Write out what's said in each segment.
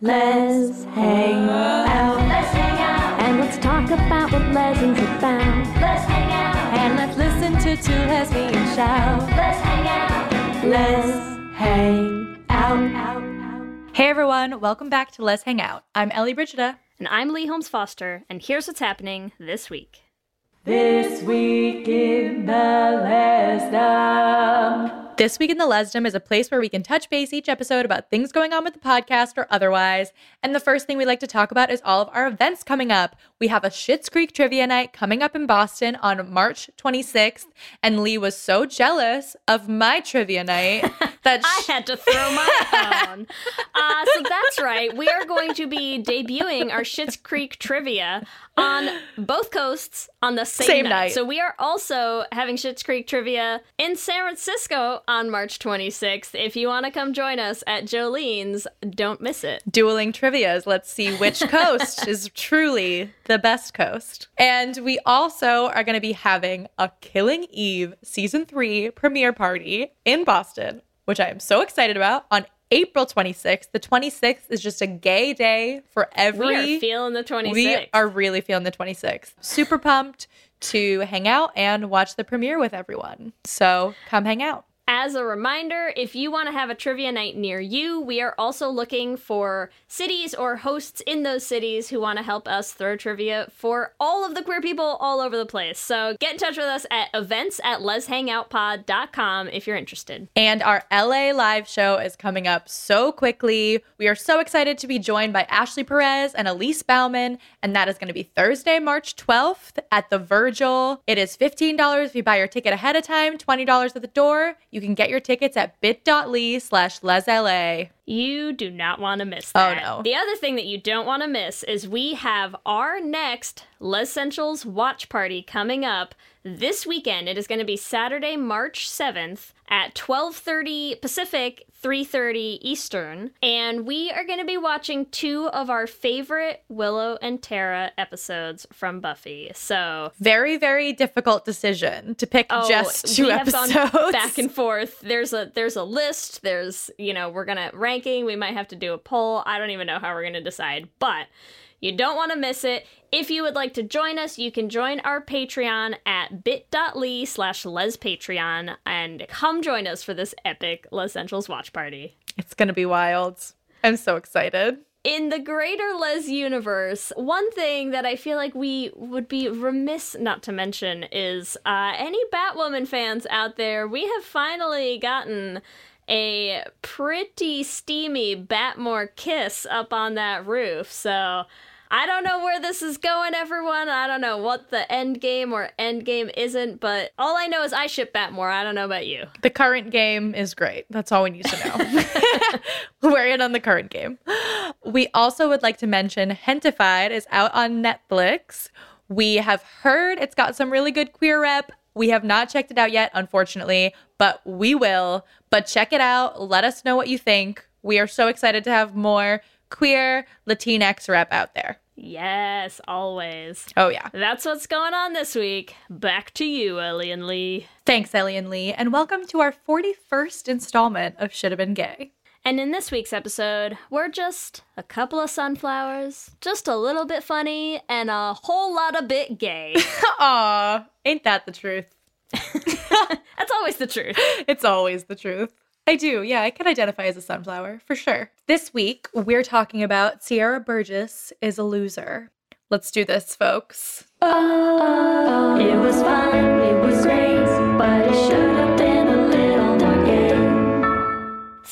Let's hang out. Let's hang out. And let's talk about what legends about. Let's hang out. And let's listen to two lesbians shout. Let's hang out. Let's hang out. Hey everyone, welcome back to Lez Hang Out. I'm Ellie Brigida. And I'm Leigh Holmes Foster, and here's what's happening this week. This week in the Lesdom. This Week in the Lesdom is a place where we can touch base each episode about things going on with the podcast or otherwise. And the first thing we like to talk about is all of our events coming up. We have a Schitt's Creek trivia night coming up in Boston on March 26th. And Leigh was so jealous of my trivia night that I had to throw my own. Uh, so that's right. We are going to be debuting our Schitt's Creek trivia on both coasts on the same, Same night. night. So we are also having Schitt's Creek trivia in San Francisco on March 26th. If you want to come join us at Jolene's, don't miss it. dueling trivias. Let's see which coast is truly the best coast. And we also are going to be having a Killing Eve season three premiere party in Boston, which I am so excited about on April 26th. The 26th is just a gay day for every. We are feeling the 26th. We are really feeling the 26th. Super pumped to hang out and watch the premiere with everyone. So come hang out. As a reminder, if you want to have a trivia night near you, we are also looking for cities or hosts in those cities who want to help us throw trivia for all of the queer people all over the place. So get in touch with us at events at lezhangoutpod.com if you're interested. And our LA live show is coming up so quickly. We are so excited to be joined by Ashley Perez and Elise Bauman, and that is going to be Thursday, March 12th at the Virgil. It is $15 if you buy your ticket ahead of time, $20 at the door. You can get your tickets at bit.ly slash lezla. You do not want to miss oh, that. Oh, no. The other thing that you don't want to miss is we have our next Les Essentials watch party coming up this weekend. It is going to be Saturday, March 7th at 12:30 Pacific, 3:30 Eastern, and we are going to be watching two of our favorite Willow and Tara episodes from Buffy. So, Very, very difficult decision to pick Oh, just two we have episodes. gone back and forth. There's a there's a list. There's you know we're gonna ranking. We might have to do a poll. I don't even know how we're gonna decide, but you don't want to miss it. If you would like to join us, you can join our Patreon at bit.ly slash lezpatreon and come join us for this epic Les Essentials watch party. It's going to be wild. I'm so excited. In the greater Les universe, one thing that I feel like we would be remiss not to mention is uh, any Batwoman fans out there, we have finally gotten a pretty steamy Batmoore kiss up on that roof. So I don't know where this is going, everyone. I don't know what the end game or end game isn't, but all I know is I ship Batmoore. I don't know about you. The current game is great. That's all we need to know. We're in on the current game. We also would like to mention Gentefied is out on Netflix. We have heard it's got some really good queer rep. We have not checked it out yet, unfortunately, but we will. But check it out. Let us know what you think. We are so excited to have more queer Latinx rep out there. Yes, always. Oh, yeah. That's what's going on this week. Back to you, Ellie and Leigh. Thanks, Ellie and Lee, and welcome to our 41st installment of Should Have Been Gay. And in this week's episode, we're just a couple of sunflowers, just a little bit funny, and a whole lot of bit gay. Aw, ain't that the truth? That's always the truth. It's always the truth. I do, yeah, I can identify as a sunflower, for sure. This week, we're talking about Sierra Burgess is a loser. Let's do this, folks. Oh, it was fun, it was great, but it should have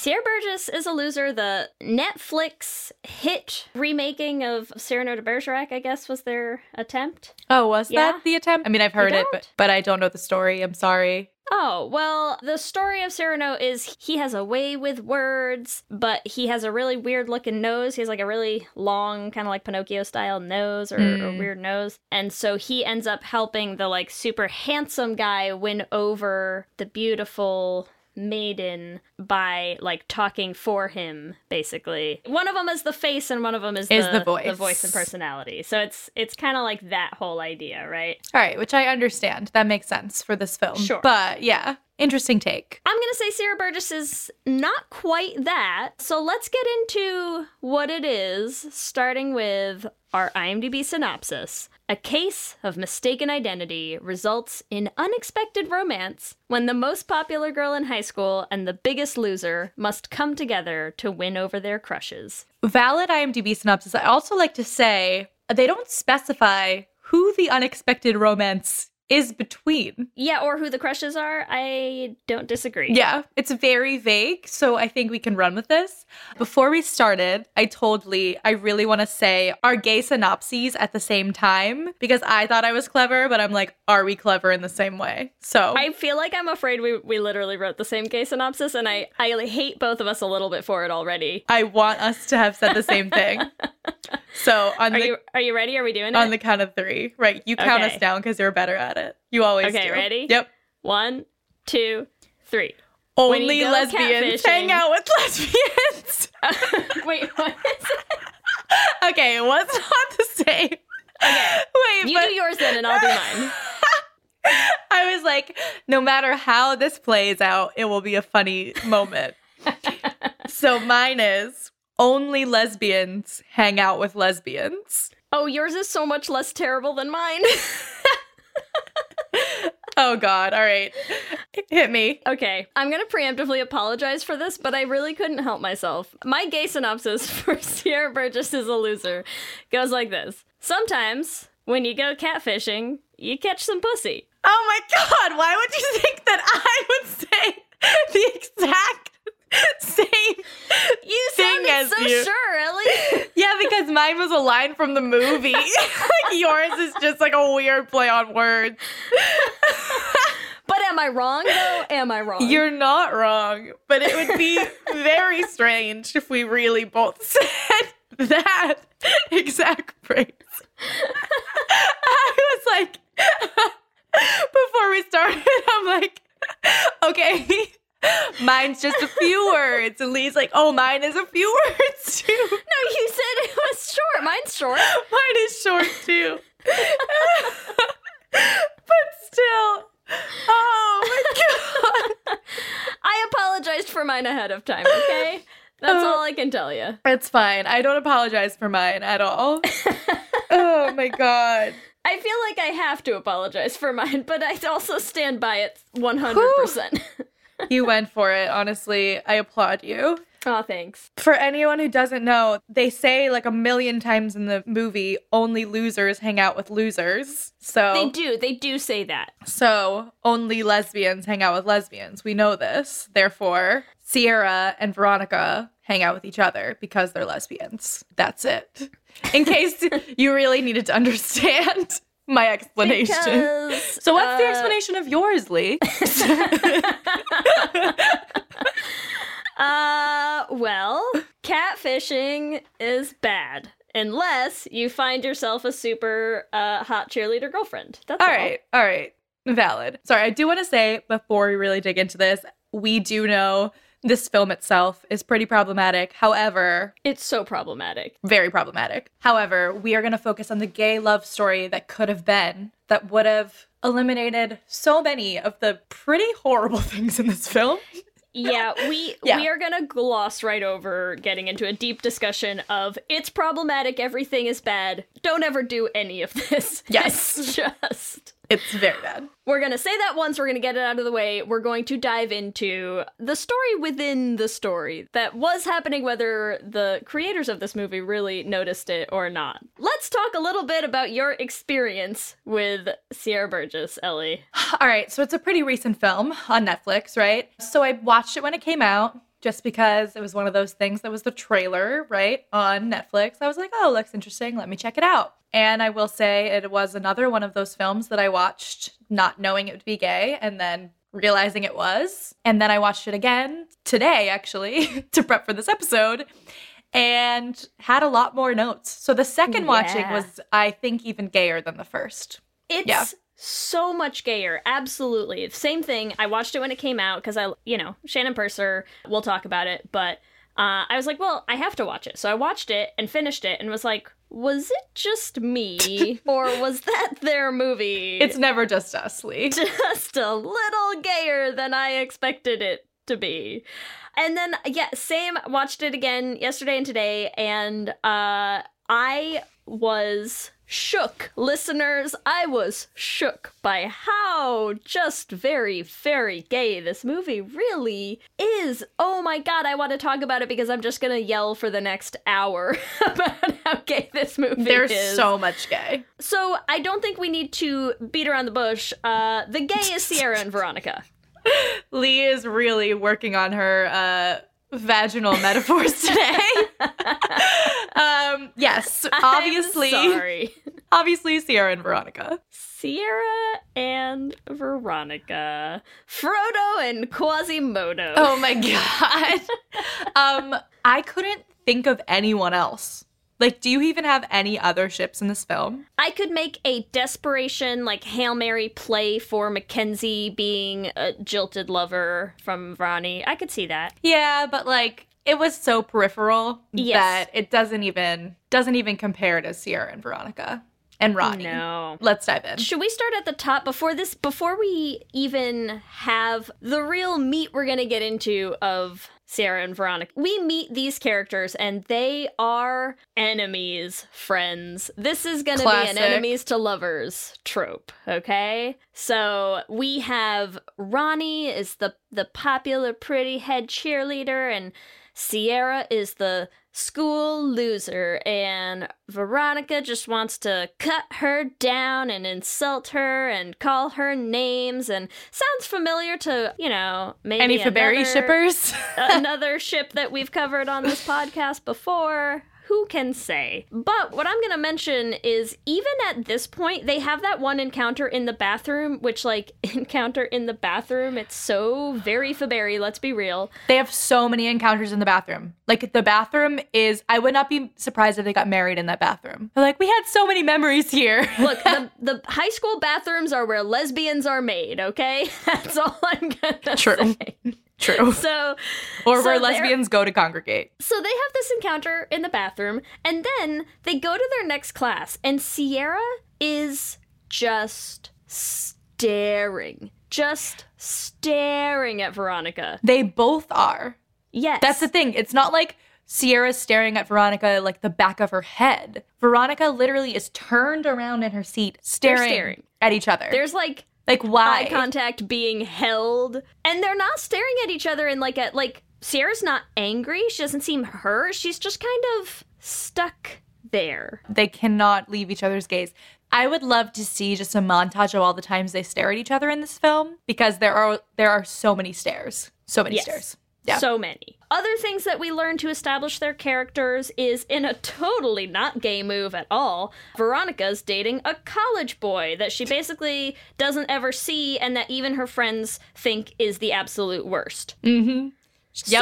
Sierra Burgess is a loser. The Netflix hit remaking of Cyrano de Bergerac, I guess, was their attempt. Oh, was Yeah. that the attempt? I mean, I've heard it, but, but I don't know the story. I'm sorry. Oh, well, the story of Cyrano is he has a way with words, but he has a really weird looking nose. He has like a really long, kind of like Pinocchio style nose or, or hmm. weird nose. And so he ends up helping the like super handsome guy win over the beautiful maiden by like talking for him basically one of them is the face and one of them is, Is the, the voice. the voice and personality so it's it's kind of like that whole idea right All right, which I understand. That makes sense for this film. Sure. But yeah, interesting take. I'm gonna say Sierra Burgess is not quite that. So let's get into what it is, starting with our IMDb synopsis. A case of mistaken identity results in unexpected romance when the most popular girl in high school and the biggest loser must come together to win over their crushes. Valid IMDb synopsis. I also like to say they don't specify who the unexpected romance is between. Yeah, or who the crushes are, I don't disagree. Yeah, it's very vague, so I think we can run with this. Before we started, I told Leigh I really want to say our gay synopses at the same time because I thought I was clever, but I'm like, are we clever in the same way? So I feel like I'm afraid we, we literally wrote the same gay synopsis, and I, I hate both of us a little bit for it already. I want us to have said the same thing. So on Are the you are you ready? Are we doing it on the count of three, right? You count Okay. us down because you're better at it. You always Okay, do. ready? Yep. One, two, three. Only lesbians hang out with lesbians. Wait, what is it? okay, what's not the same? Okay, wait, You but do yours then, and I'll do mine. I was like, no matter how this plays out, it will be a funny moment. so mine is only lesbians hang out with lesbians. Oh, yours is so much less terrible than mine. Oh God! All right, hit me. okay, I'm gonna preemptively apologize for this, but I really couldn't help myself. My gay synopsis for Sierra Burgess is a loser goes like this: Sometimes when you go catfishing, you catch some pussy. Oh my God! Why would you think that I would say the exact same You thing as so you? sure, Ellie. Yeah, because mine was a line from the movie. like yours is just like a weird play on words. but am I wrong though? Am I wrong? You're not wrong, but it would be very strange if we really both said that exact phrase. I was like, before we started, I'm like, okay, mine's just a few words. And Leigh's like, oh, mine is a few words too. no, you said it was short. Mine's short. Mine is short too. but still. Oh my god. I apologized for mine ahead of time, okay? That's all I can tell you. It's fine. I don't apologize for mine at all. oh my god. I feel like I have to apologize for mine, but I also stand by it 100%. You went for it, honestly. I applaud you. oh, thanks. For anyone who doesn't know, they say like a million times in the movie, only losers hang out with losers. So They do. They do say that. So only lesbians hang out with lesbians. We know this. Therefore, Sierra and Veronica hang out with each other because they're lesbians. That's it. In case you really needed to understand my explanation. Because, so what's the uh, explanation of yours, Leigh? Uh, well, catfishing is bad unless you find yourself a super uh, hot cheerleader girlfriend. That's All all. right, all right. Valid. Sorry, I do want to say before we really dig into this, we do know this film itself is pretty problematic. However, It's so problematic. very problematic. However, we are going to focus on the gay love story that could have been, that would have eliminated so many of the pretty horrible things in this film. Yeah, we Yeah. we are gonna gloss right over getting into a deep discussion of it's problematic, everything is bad. Don't ever do any of this. Yes. It's just It's very bad. we're gonna say that once, we're gonna get it out of the way. We're going to dive into the story within the story that was happening, whether the creators of this movie really noticed it or not. Let's talk a little bit about your experience with Sierra Burgess, Ellie. All right, so it's a pretty recent film on Netflix, right? So I watched it when it came out just because it was one of those things that was the trailer, right, on Netflix. I was like, oh, looks interesting. Let me check it out. And I will say it was another one of those films that I watched not knowing it would be gay and then realizing it was. And then I watched it again today, actually, to prep for this episode and had a lot more notes. So the second watching was, I think, even gayer than the first. It's Yeah. so much gayer. Absolutely. Same thing. I watched it when it came out because I, you know, Shannon Purser, we'll talk about it. But uh, I was like, well, I have to watch it. So I watched it and finished it and was like, was it just me or was that their movie? It's never just us, Leigh. just a little gayer than I expected it to be. And then yeah, same watched it again yesterday and today and uh I was shook. Listeners, I was shook by how just very very gay this movie really is. Oh my god, I want to talk about it because I'm just going to yell for the next hour about how gay this movie There's is. There's so much gay. So I don't think we need to beat around the bush. Uh, the gay is Sierra and Veronica. Leigh is really working on her uh, vaginal metaphors today. um, yes, obviously, I'm sorry. obviously, Sierra and Veronica. Sierra and Veronica, Frodo and Quasimodo. Oh my god. um, I couldn't think of anyone else. Like, do you even have any other ships in this film? I could make a desperation like Hail Mary play for Mackenzie being a jilted lover from Ronnie. I could see that. Yeah, but like it was so peripheral Yes. that it doesn't even doesn't even compare to Sierra and Veronica and Ronnie. No. Let's dive in. Should we start at the top before this before we even have the real meat we're going to get into of Sierra and Veronica. We meet these characters and they are enemies, friends. This is going to be an enemies to lovers trope, okay? So, we have Ronnie is the the popular pretty head cheerleader and Sierra is the school loser, and Veronica just wants to cut her down and insult her and call her names and sounds familiar to, you know, maybe Any Faberry shippers? another ship that we've covered on this podcast before. Who can say? But what I'm going to mention is even at this point, they have that one encounter in the bathroom, which, like, encounter in the bathroom, it's so very Faberry, let's be real. They have so many encounters in the bathroom. Like the bathroom is I would not be surprised if they got married in that bathroom. They're like, we had so many memories here. Look, the, the high school bathrooms are where lesbians are made, okay? That's all I'm going to True. say. True. So, Or so where lesbians go to congregate. So they have this encounter in the bathroom, and then they go to their next class, and Sierra is just staring, just staring at Veronica. They both are. Yes. That's the thing. It's not like Sierra's staring at Veronica like the back of her head. Veronica literally is turned around in her seat, staring, staring. at each other. There's like like why? eye contact being held, and they're not staring at each other in like a like Sierra's not angry. She doesn't seem hurt. She's just kind of stuck there. They cannot leave each other's gaze. I would love to see just a montage of all the times they stare at each other in this film because there are there are so many stares. So many Yes. stares. Yeah. So many. Other things that we learn to establish their characters is in a totally not gay move at all. Veronica's dating a college boy that she basically doesn't ever see and that even her friends think is the absolute worst. Yep.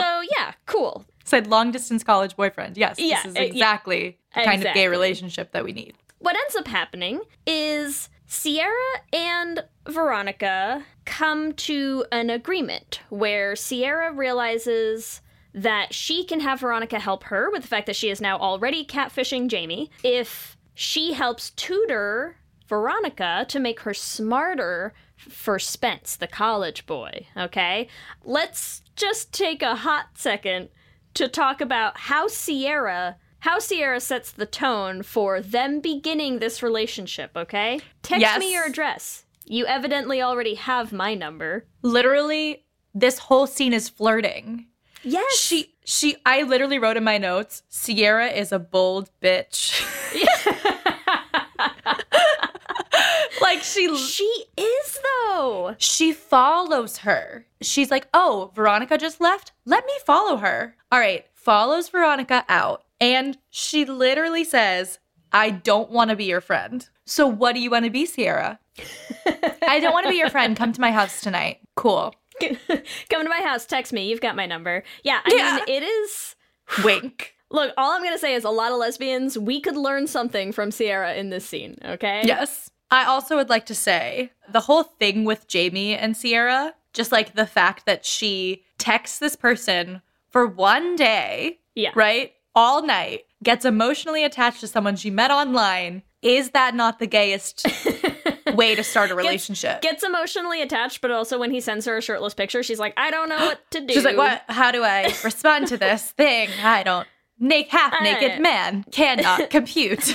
So, yeah, cool. Said long distance college boyfriend. Yes, Yeah, this is uh, yeah. exactly the kind of gay relationship that we need. what ends up happening is Sierra and Veronica come to an agreement where Sierra realizes that she can have Veronica help her with the fact that she is now already catfishing Jamie if she helps tutor Veronica to make her smarter for Spence, the college boy. Okay? Let's just take a hot second to talk about how Sierra how Sierra sets the tone for them beginning this relationship, okay? Text Yes. me your address. You evidently already have my number. Literally, this whole scene is flirting. Yes. She she I literally wrote in my notes, Sierra is a bold bitch. like she she is though. she follows her. She's like, "Oh, Veronica just left. Let me follow her." All right, follows Veronica out, and she literally says, "I don't want to be your friend." So what do you want to be, Sierra? I don't want to be your friend. Come to my house tonight. Cool. Come to my house, text me. You've got my number. Yeah, I Yeah. mean it is Wink. Look, all I'm going to say is a lot of lesbians, we could learn something from Sierra in this scene, okay? Yes. I also would like to say the whole thing with Jamie and Sierra, just like the fact that she texts this person for one day, Yeah. right? All night, gets emotionally attached to someone she met online. Is that not the gayest way to start a relationship? Gets emotionally attached, but also when he sends her a shirtless picture, she's like, I don't know what to do. She's like, what? How do I respond to this thing? I don't. Naked, half naked man cannot compute.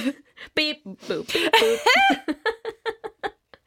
Beep, boop, beep, boop.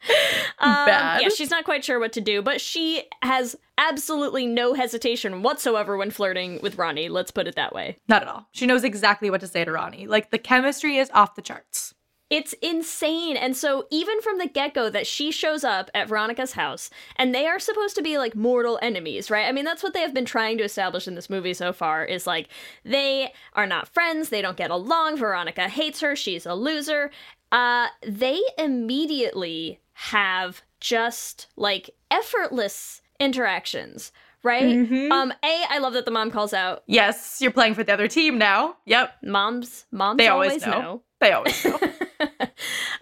Um, Bad. Yeah, she's not quite sure what to do, but she has absolutely no hesitation whatsoever when flirting with Ronnie. Let's put it that way. Not at all. She knows exactly what to say to Ronnie. Like the chemistry is off the charts. It's insane. And so, even from the get go, that she shows up at Veronica's house, and they are supposed to be like mortal enemies, right? I mean, that's what they have been trying to establish in this movie so far is like they are not friends, they don't get along. Veronica hates her, she's a loser. Uh, they immediately have just like effortless interactions, right? Um, A, I love that the mom calls out Yes, you're playing for the other team now. Yep. moms, moms They always, always, know. They always know.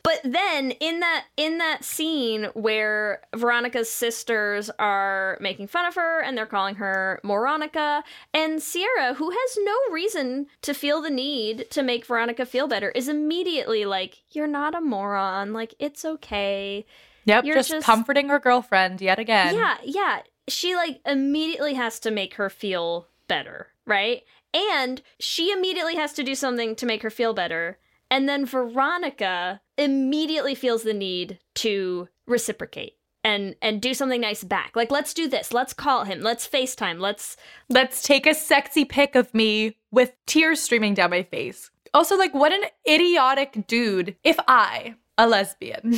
But then in that in that scene where Veronica's sisters are making fun of her and they're calling her Moronica and Sierra, who has no reason to feel the need to make Veronica feel better, is immediately like, "You're not a moron. Like it's okay." Yep, You're just, just- comforting her girlfriend yet again. yeah, yeah. She like immediately has to make her feel better, right? And she immediately has to do something to make her feel better. And then Veronica immediately feels the need to reciprocate and and do something nice back. Like let's do this. Let's call him. Let's FaceTime. Let's Let's take a sexy pic of me with tears streaming down my face. Also, like, what an idiotic dude. If I, a lesbian,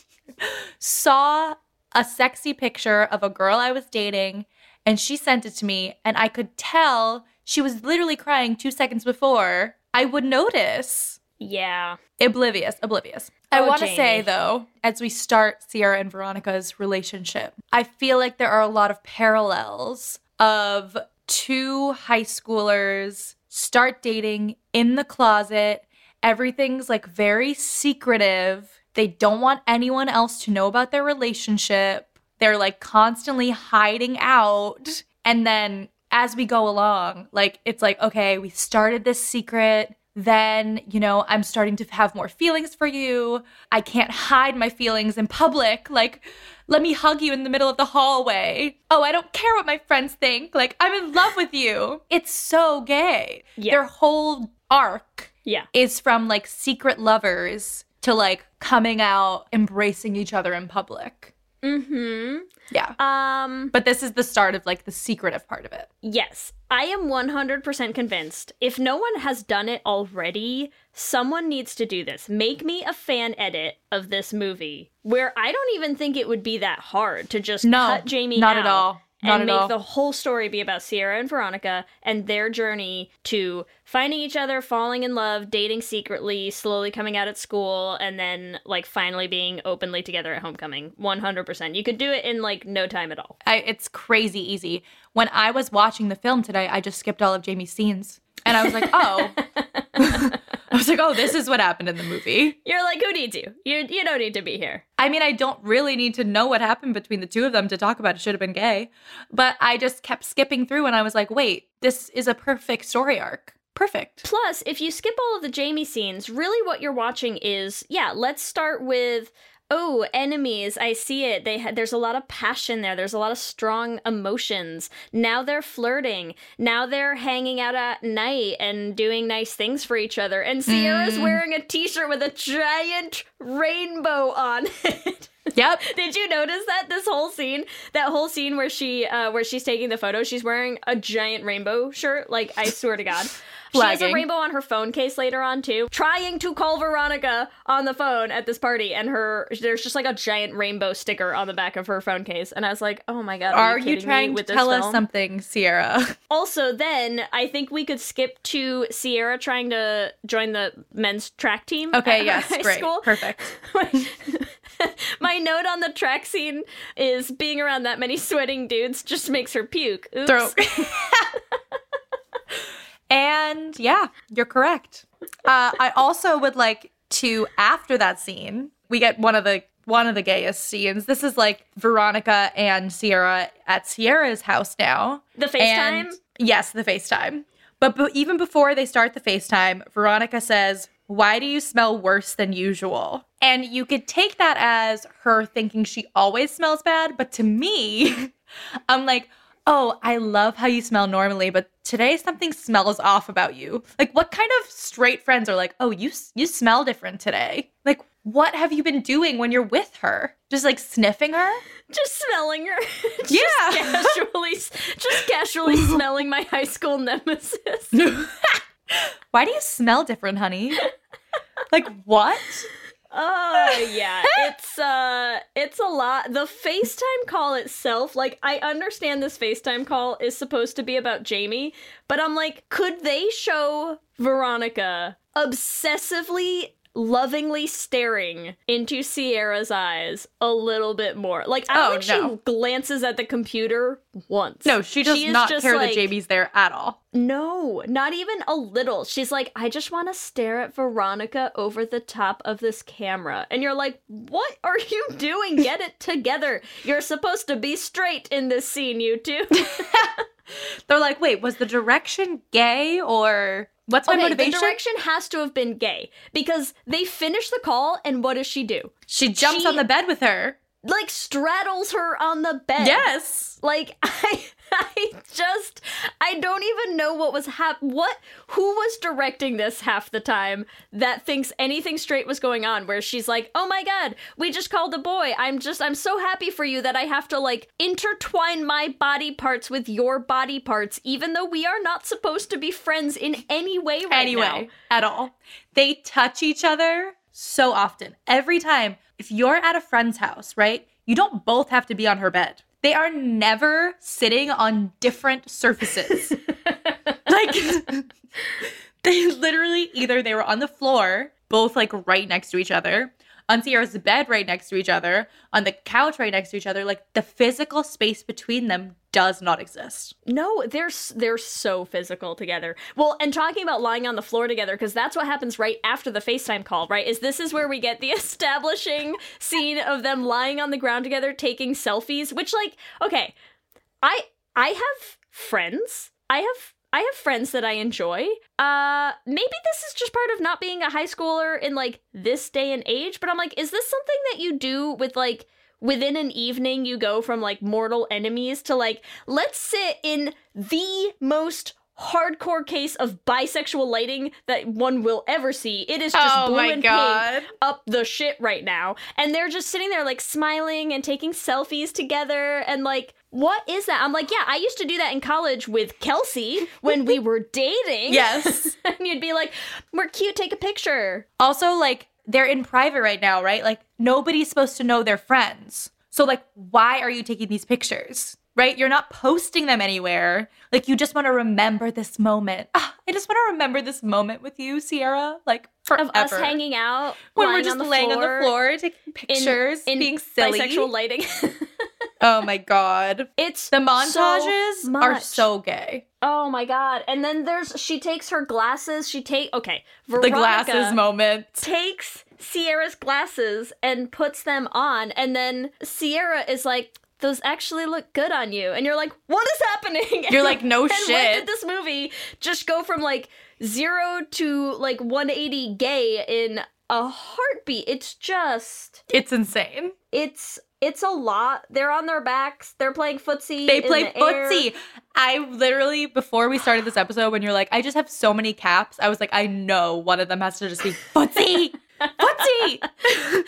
saw a sexy picture of a girl I was dating and she sent it to me, and I could tell she was literally crying two seconds before, I would notice. Yeah. Oblivious, oblivious. I Oh, want to say though, as we start Sierra and Veronica's relationship, I feel like there are a lot of parallels of two high schoolers start dating in the closet. Everything's like very secretive. They don't want anyone else to know about their relationship. They're like constantly hiding out. And then as we go along, like it's like, okay, we started this secret. Then, you know, I'm starting to have more feelings for you. I can't hide my feelings in public. Like, let me hug you in the middle of the hallway. Oh, I don't care what my friends think. Like, I'm in love with you. It's so gay. Yeah. Their whole arc Yeah. is from like secret lovers to like coming out, embracing each other in public. Mhm. Yeah. Um But this is the start of like the secretive part of it. Yes, I am 100% convinced. If no one has done it already, someone needs to do this. Make me a fan edit of this movie where I don't even think it would be that hard to just No, cut Jamie not out at all. Not and make all. the whole story be about Sierra and Veronica and their journey to finding each other, falling in love, dating secretly, slowly coming out at school, and then like finally being openly together at homecoming. 100%. You could do it in like no time at all. I, it's crazy easy. When I was watching the film today, I just skipped all of Jamie's scenes. And I was like, oh. I was like, oh, this is what happened in the movie. You're like, who needs you? You you don't need to be here. I mean, I don't really need to know what happened between the two of them to talk about it should have been gay. But I just kept skipping through and I was like, wait, this is a perfect story arc. Perfect. Plus, if you skip all of the Jamie scenes, really what you're watching is, yeah, let's start with oh, enemies, I see it. They ha- there's a lot of passion there. There's a lot of strong emotions. Now they're flirting. Now they're hanging out at night and doing nice things for each other. And Sierra's wearing a t-shirt with a giant rainbow on it. Yep. Did you notice that this whole scene, that whole scene where she, uh, where she's taking the photo, she's wearing a giant rainbow shirt. Like I swear to God, she has a rainbow on her phone case later on too. Trying to call Veronica on the phone at this party, and her there's just like a giant rainbow sticker on the back of her phone case, and I was like, oh my God, are, Are you me trying to with this tell us something, Sierra? Also, then I think we could skip to Sierra trying to join the men's track team. Okay, yes, great. school. Perfect. My note on the track scene is being around that many sweating dudes just makes her puke. Oops. Throw. and yeah, you're correct. Uh, I also would like to after that scene, we get one of the one of the gayest scenes. This is like Veronica and Sierra at Sierra's house now. The FaceTime? Yes, the FaceTime. But, but even before they start the FaceTime, Veronica says, Why do you smell worse than usual? And you could take that as her thinking she always smells bad. But to me, I'm like, Oh, I love how you smell normally, but today something smells off about you. Like, what kind of straight friends are like, Oh, you you smell different today? Like, what have you been doing when you're with her? Just like sniffing her? just smelling her. just Yeah. casually, just casually smelling my high school nemesis. Why do you smell different, honey? like what? Oh yeah, it's uh, it's a lot. The FaceTime call itself, like I understand this FaceTime call is supposed to be about Jamie, but I'm like, could they show Veronica obsessively? Lovingly staring into Sierra's eyes a little bit more. Like I don't Oh, think no. she glances at the computer once. No, she does is not care like- that Jamie's there at all. No, not even a little. She's like, I just want to stare at Veronica over the top of this camera. And you're like, what are you doing? Get it together. You're supposed to be straight in this scene, you two. They're like, wait, was the direction gay or what's my okay, the motivation? direction has to have been gay because they finish the call, and what does she do? she jumps she- on the bed with her. Like, straddles her on the bed. Yes. Like I I just I don't even know what was hap what who was directing this half the time that thinks anything straight was going on where she's like, "Oh my god, we just called a boy. I'm just I'm so happy for you that I have to like intertwine my body parts with your body parts even though we are not supposed to be friends in any way right Anyway, now." at all. They touch each other so often. Every time. If you're at a friend's house, right? You don't both have to be on her bed. They are never sitting on different surfaces. like they literally either they were on the floor, both like right next to each other, on Sierra's bed right next to each other, on the couch right next to each other. Like the physical space between them does not exist. No, they're they're so physical together. Well, and talking about lying on the floor together because that's what happens right after the FaceTime call, right? Is this is where we get the establishing scene of them lying on the ground together taking selfies, which like, okay, I I have friends. I have I have friends that I enjoy. Uh maybe this is just part of not being a high schooler in like this day and age, but I'm like, is this something that you do with like within an evening you go from like mortal enemies to like let's sit in the most hardcore case of bisexual lighting that one will ever see. It is just Oh blue and God. pink up the shit right now. And they're just sitting there like smiling and taking selfies together and like what is that? I'm like, yeah, I used to do that in college with Kelsey when we were dating. Yes. and you'd be like, we're cute, take a picture. Also, like, they're in private right now, right? Like, nobody's supposed to know they're friends. So, like, why are you taking these pictures? Right? You're not posting them anywhere. Like you just want to remember this moment. Ah, I just want to remember this moment with you, Sierra. Like forever. Of us hanging out when we're just on laying on the floor, taking pictures, in being silly. bisexual lighting. oh my god. it's The so montages are so gay. Oh my god! And then there's she takes her glasses. She take okay. Veronica The glasses moment. takes Sierra's glasses and puts them on, and then Sierra is like, "Those actually look good on you," and you're like, "What is happening?" You're like, "No shit. and When did this movie just go from like zero to like 180 gay in a heartbeat? It's just It's insane. it's it's a lot. They're on their backs. They're playing footsie. They play the air. footsie. I literally, before we started this episode, when you're like, I just have so many caps, I was like, I know one of them has to just be footsie. footsie.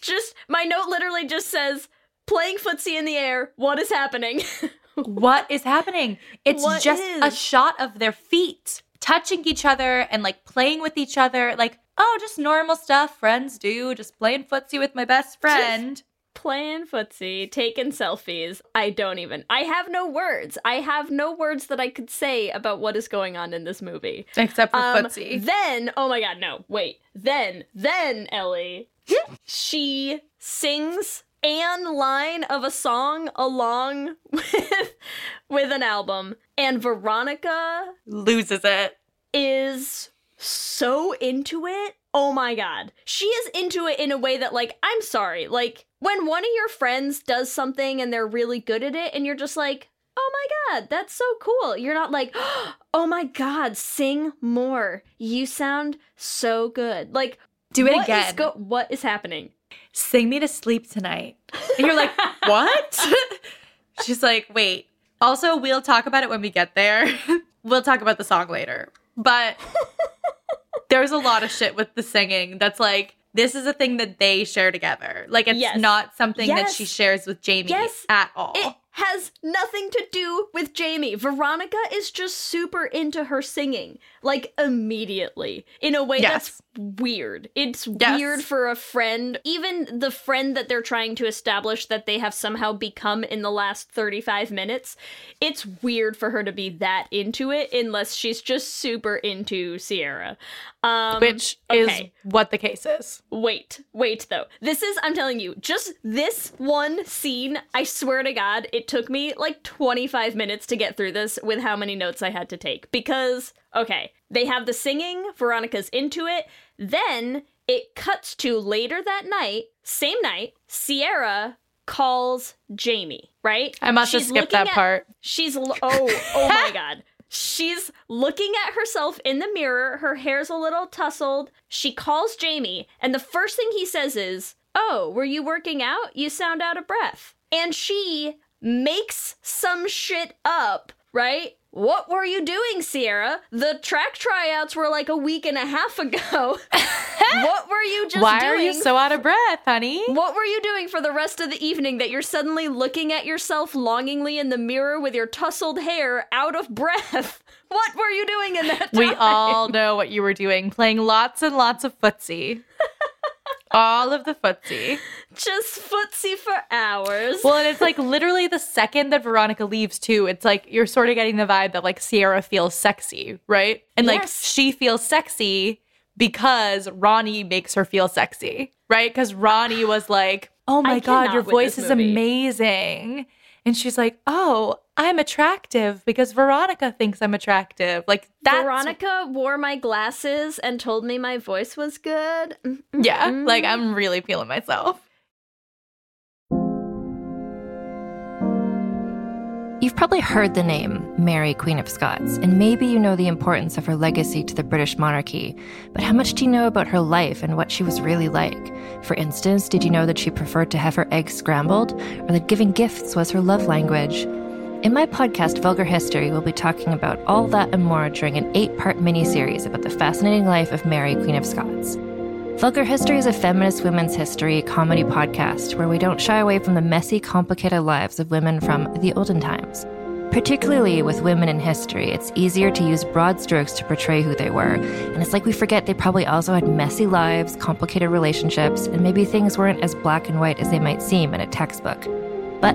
Just my note literally just says playing footsie in the air. What is happening? what is happening? It's What just a shot of their feet touching each other and like playing with each other. Like, oh, just normal stuff friends do. Just playing footsie with my best friend. playing footsie, taking selfies. I don't even. I have no words. I have no words that I could say about what is going on in this movie. Except for Um, footsie. Then, oh my god, no, wait. Then, then Ellie, she sings an line of a song along with with an album, and Veronica Loses it. is so into it. Oh my god. She is into it in a way that like I'm sorry. Like when one of your friends does something and they're really good at it and you're just like, "Oh my god, that's so cool." You're not like, "Oh my god, sing more. You sound so good." Like Do it what is again. go- what is happening? Sing me to sleep tonight. And you're like, what? She's like, wait. Also, we'll talk about it when we get there. we'll talk about the song later. But there's a lot of shit with the singing that's like, this is a thing that they share together. Like, it's Yes. not something that she shares with Jamie Yes. at all. It has nothing to do with Jamie. Veronica is just super into her singing, like immediately, in a way Yes. that's weird. It's Yes. weird for a friend, even the friend that they're trying to establish that they have somehow become in the last 35 minutes. It's weird for her to be that into it unless she's just super into Sierra. Um, which is okay. what the case is. Wait, wait though. This is, I'm telling you, just this one scene, I swear to God, it took me like 25 minutes to get through this with how many notes I had to take. Because, okay, they have the singing, Veronica's into it. Then it cuts to later that night, same night, Sierra calls Jamie, right? I must have She's skipped that at- part. She's oh oh my god. She's looking at herself in the mirror. Her hair's a little tousled. She calls Jamie, and the first thing he says is, "Oh, were you working out? You sound out of breath." And she makes some shit up, right? What were you doing, Sierra? The track tryouts were like a week and a half ago. what were you just Why doing? are you so out of breath, honey? What were you doing for the rest of the evening that you're suddenly looking at yourself longingly in the mirror with your tousled hair out of breath? What were you doing in that time? We all know what you were doing, playing lots and lots of footsie. All of the footsie. just footsie for hours. Well, and it's like literally the second that Veronica leaves too, it's like you're sort of getting the vibe that like Sierra feels sexy, right? And like Yes. she feels sexy because Ronnie makes her feel sexy, right? Because Ronnie was like, "Oh my I god, your voice is amazing." And she's like, "Oh, I'm attractive because Veronica thinks I'm attractive." Like that's Veronica wore my glasses and told me my voice was good. Mm, mm, Yeah, mm. like I'm really feeling myself. You've probably heard the name Mary, Queen of Scots, and maybe you know the importance of her legacy to the British monarchy. But how much do you know about her life and what she was really like? For instance, did you know that she preferred to have her eggs scrambled, or that giving gifts was her love language? In my podcast, Vulgar History, we'll be talking about all that and more during an eight part miniseries about the fascinating life of Mary, Queen of Scots. Vulgar History is a feminist women's history comedy podcast where we don't shy away from the messy, complicated lives of women from the olden times. Particularly with women in history, it's easier to use broad strokes to portray who they were, and it's like we forget they probably also had messy lives, complicated relationships, and maybe things weren't as black and white as they might seem in a textbook. But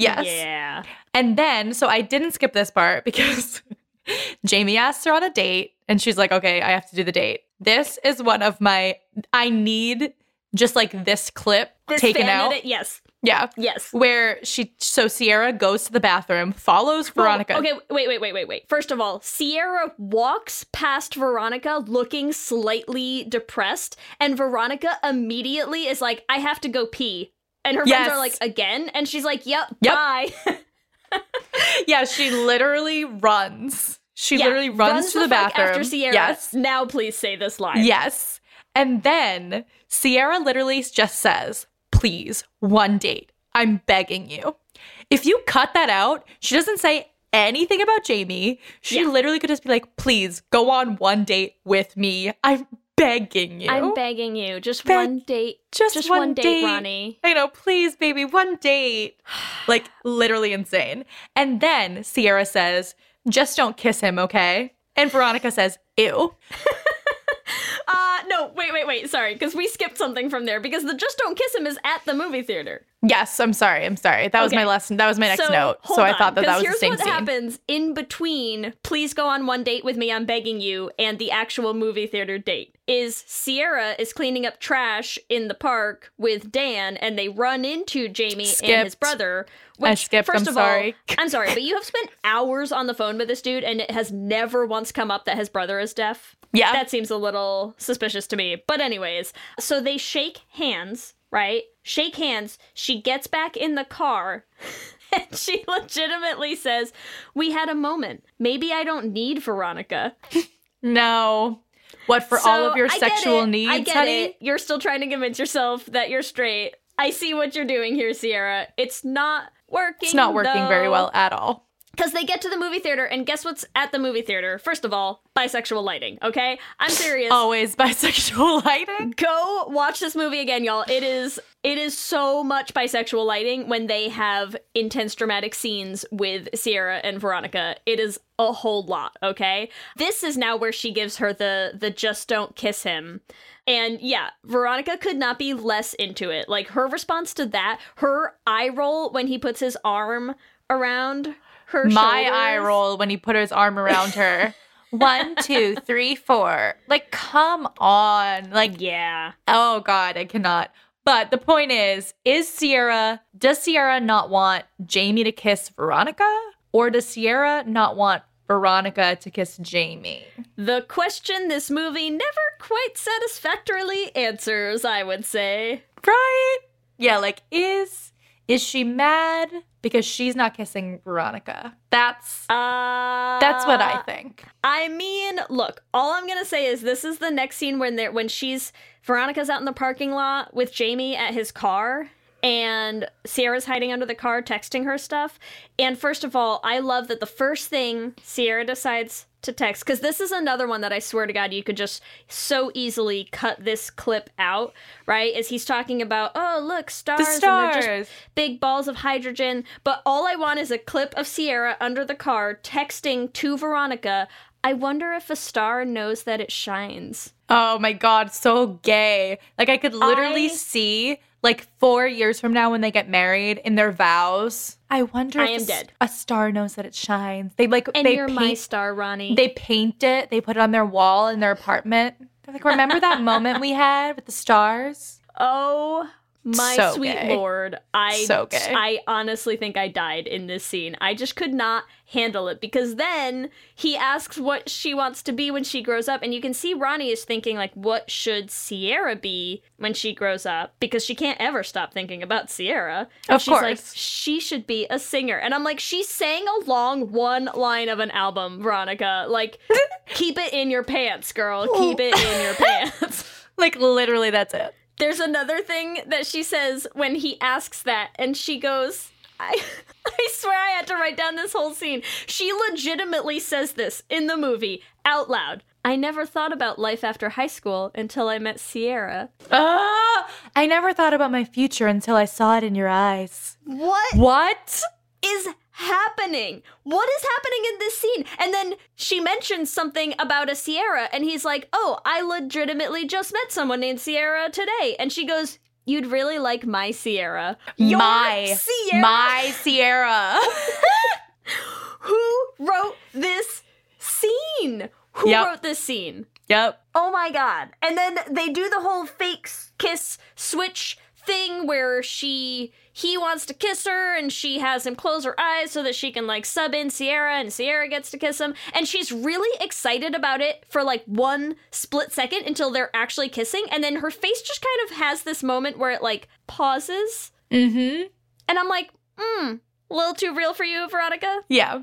Yes. Yeah. And then, so I didn't skip this part because Jamie asks her on a date and she's like, okay, I have to do the date. This is one of my, I need just like this clip This taken out. edit, yes. Yeah. Yes. Where she, so Sierra goes to the bathroom, follows oh, Veronica. Oh, okay, wait, wait, wait, wait, wait. First of all, Sierra walks past Veronica looking slightly depressed, and Veronica immediately is like, I have to go pee. And her Yes. friends are like, again? And she's like, yep, Yep. bye. Yeah, she literally runs. She Yeah, literally runs, to the, fuck bathroom. After Sierra, Yes. now please say this line. Yes. And then Sierra literally just says, please, one date. I'm begging you. If you cut that out, she doesn't say anything about Jamie. She Yeah. literally could just be like, please go on one date with me. I'm begging you. I'm begging you. Just Beg- one date. just, just one, one date, date, Ronnie. I know, please, baby, one date. like literally insane. And then Sierra says, just don't kiss him, okay? And Veronica says, ew. Wait, wait, wait. Sorry, because we skipped something from there because the Just Don't Kiss Him is at the movie theater. Yes, I'm sorry. I'm sorry. That was Okay. my lesson. That was my next so, note. So I on, thought that that was the here's same what scene. happens in between please go on one date with me i'm begging you and the actual movie theater date is sierra is cleaning up trash in the park with dan and they run into jamie and his Skipped. brother I which skipped, first I'm of sorry. all i'm sorry but you have spent hours on the phone with this dude and it has never once come up that his brother is deaf Yeah. that seems a little suspicious to me. But, anyways, so they shake hands, right? Shake hands. She gets back in the car and she legitimately says, We had a moment. Maybe I don't need Veronica. No. What for all of your I sexual needs, I get honey? it. You're still trying to convince yourself that you're straight. I see what you're doing here, Sierra. It's not working. It's not working very well at all. Because they get to the movie theater, and guess what's at the movie theater? First of all, bisexual lighting, okay? I'm serious. Always bisexual lighting. Go watch this movie again, y'all. It is it is so much bisexual lighting when they have intense dramatic scenes with Sierra and Veronica. It is a whole lot, okay? This is now where she gives her the the just don't kiss him. And yeah, Veronica could not be less into it. Like her response to that, her eye roll when he puts his arm around her My shoulders. eye roll when he put his arm around her. One, two, three, four. Like, come on. Like, Yeah. oh God, I cannot. But the point is, is Sierra, does Sierra not want Jamie to kiss Veronica? Or does Sierra not want Veronica to kiss Jamie? The question this movie never quite satisfactorily answers, I would say. Right? Yeah, like is is she mad because she's not kissing Veronica? That's Uh that's what I think. I mean, look, all I'm gonna say is this is the next scene when they're when she's Veronica's out in the parking lot with Jamie at his car. And Sierra's hiding under the car texting her stuff. And first of all, I love that the first thing Sierra decides to text, because this is another one that I swear to God you could just so easily cut this clip out, right? Is he's talking about, oh, look, stars, and they're just stars. big balls of hydrogen. But all I want is a clip of Sierra under the car texting to Veronica. I wonder if a star knows that it shines. Oh my god, so gay. Like I could literally I- see like 4 years from now when they get married in their vows. I wonder I if am a s- dead. a star knows that it shines. They like And they you're paint, my star, Ronnie. they paint it, they put it on their wall in their apartment. They're like, "Remember that moment we had with the stars?" oh my So sweet gay. lord. I So gay. I honestly think I died in this scene. I just could not handle it because then he asks what she wants to be when she grows up and you can see Ronnie is thinking like what should Sierra be when she grows up because she can't ever stop thinking about Sierra. And Of she's like course. she should be a singer. And I'm like she sang along one line of an album, Veronica. Like keep it in your pants, girl. Keep it in your pants. Like literally that's it. There's another thing that she says when he asks that, and she goes, I, I swear I had to write down this whole scene. She legitimately says this in the movie out loud. I never thought about life after high school until I met Sierra. Ah, I never thought about my future until I saw it in your eyes. What What? is happening? What is happening in this scene? And then she mentions something about a Sierra, and he's like, Oh, I legitimately just met someone named Sierra today. And she goes, You'd really like my Sierra. Your my Sierra? my Sierra. Who wrote this scene? Who Yep. wrote this scene? yep. Oh my god. And then they do the whole fake kiss switch thing where she he wants to kiss her and she has him close her eyes so that she can like sub in Sierra and Sierra gets to kiss him and she's really excited about it for like one split second until they're actually kissing and then her face just kind of has this moment where it like pauses Mm-hmm. and I'm like, "Hmm, a little too real for you, Veronica?" Yeah.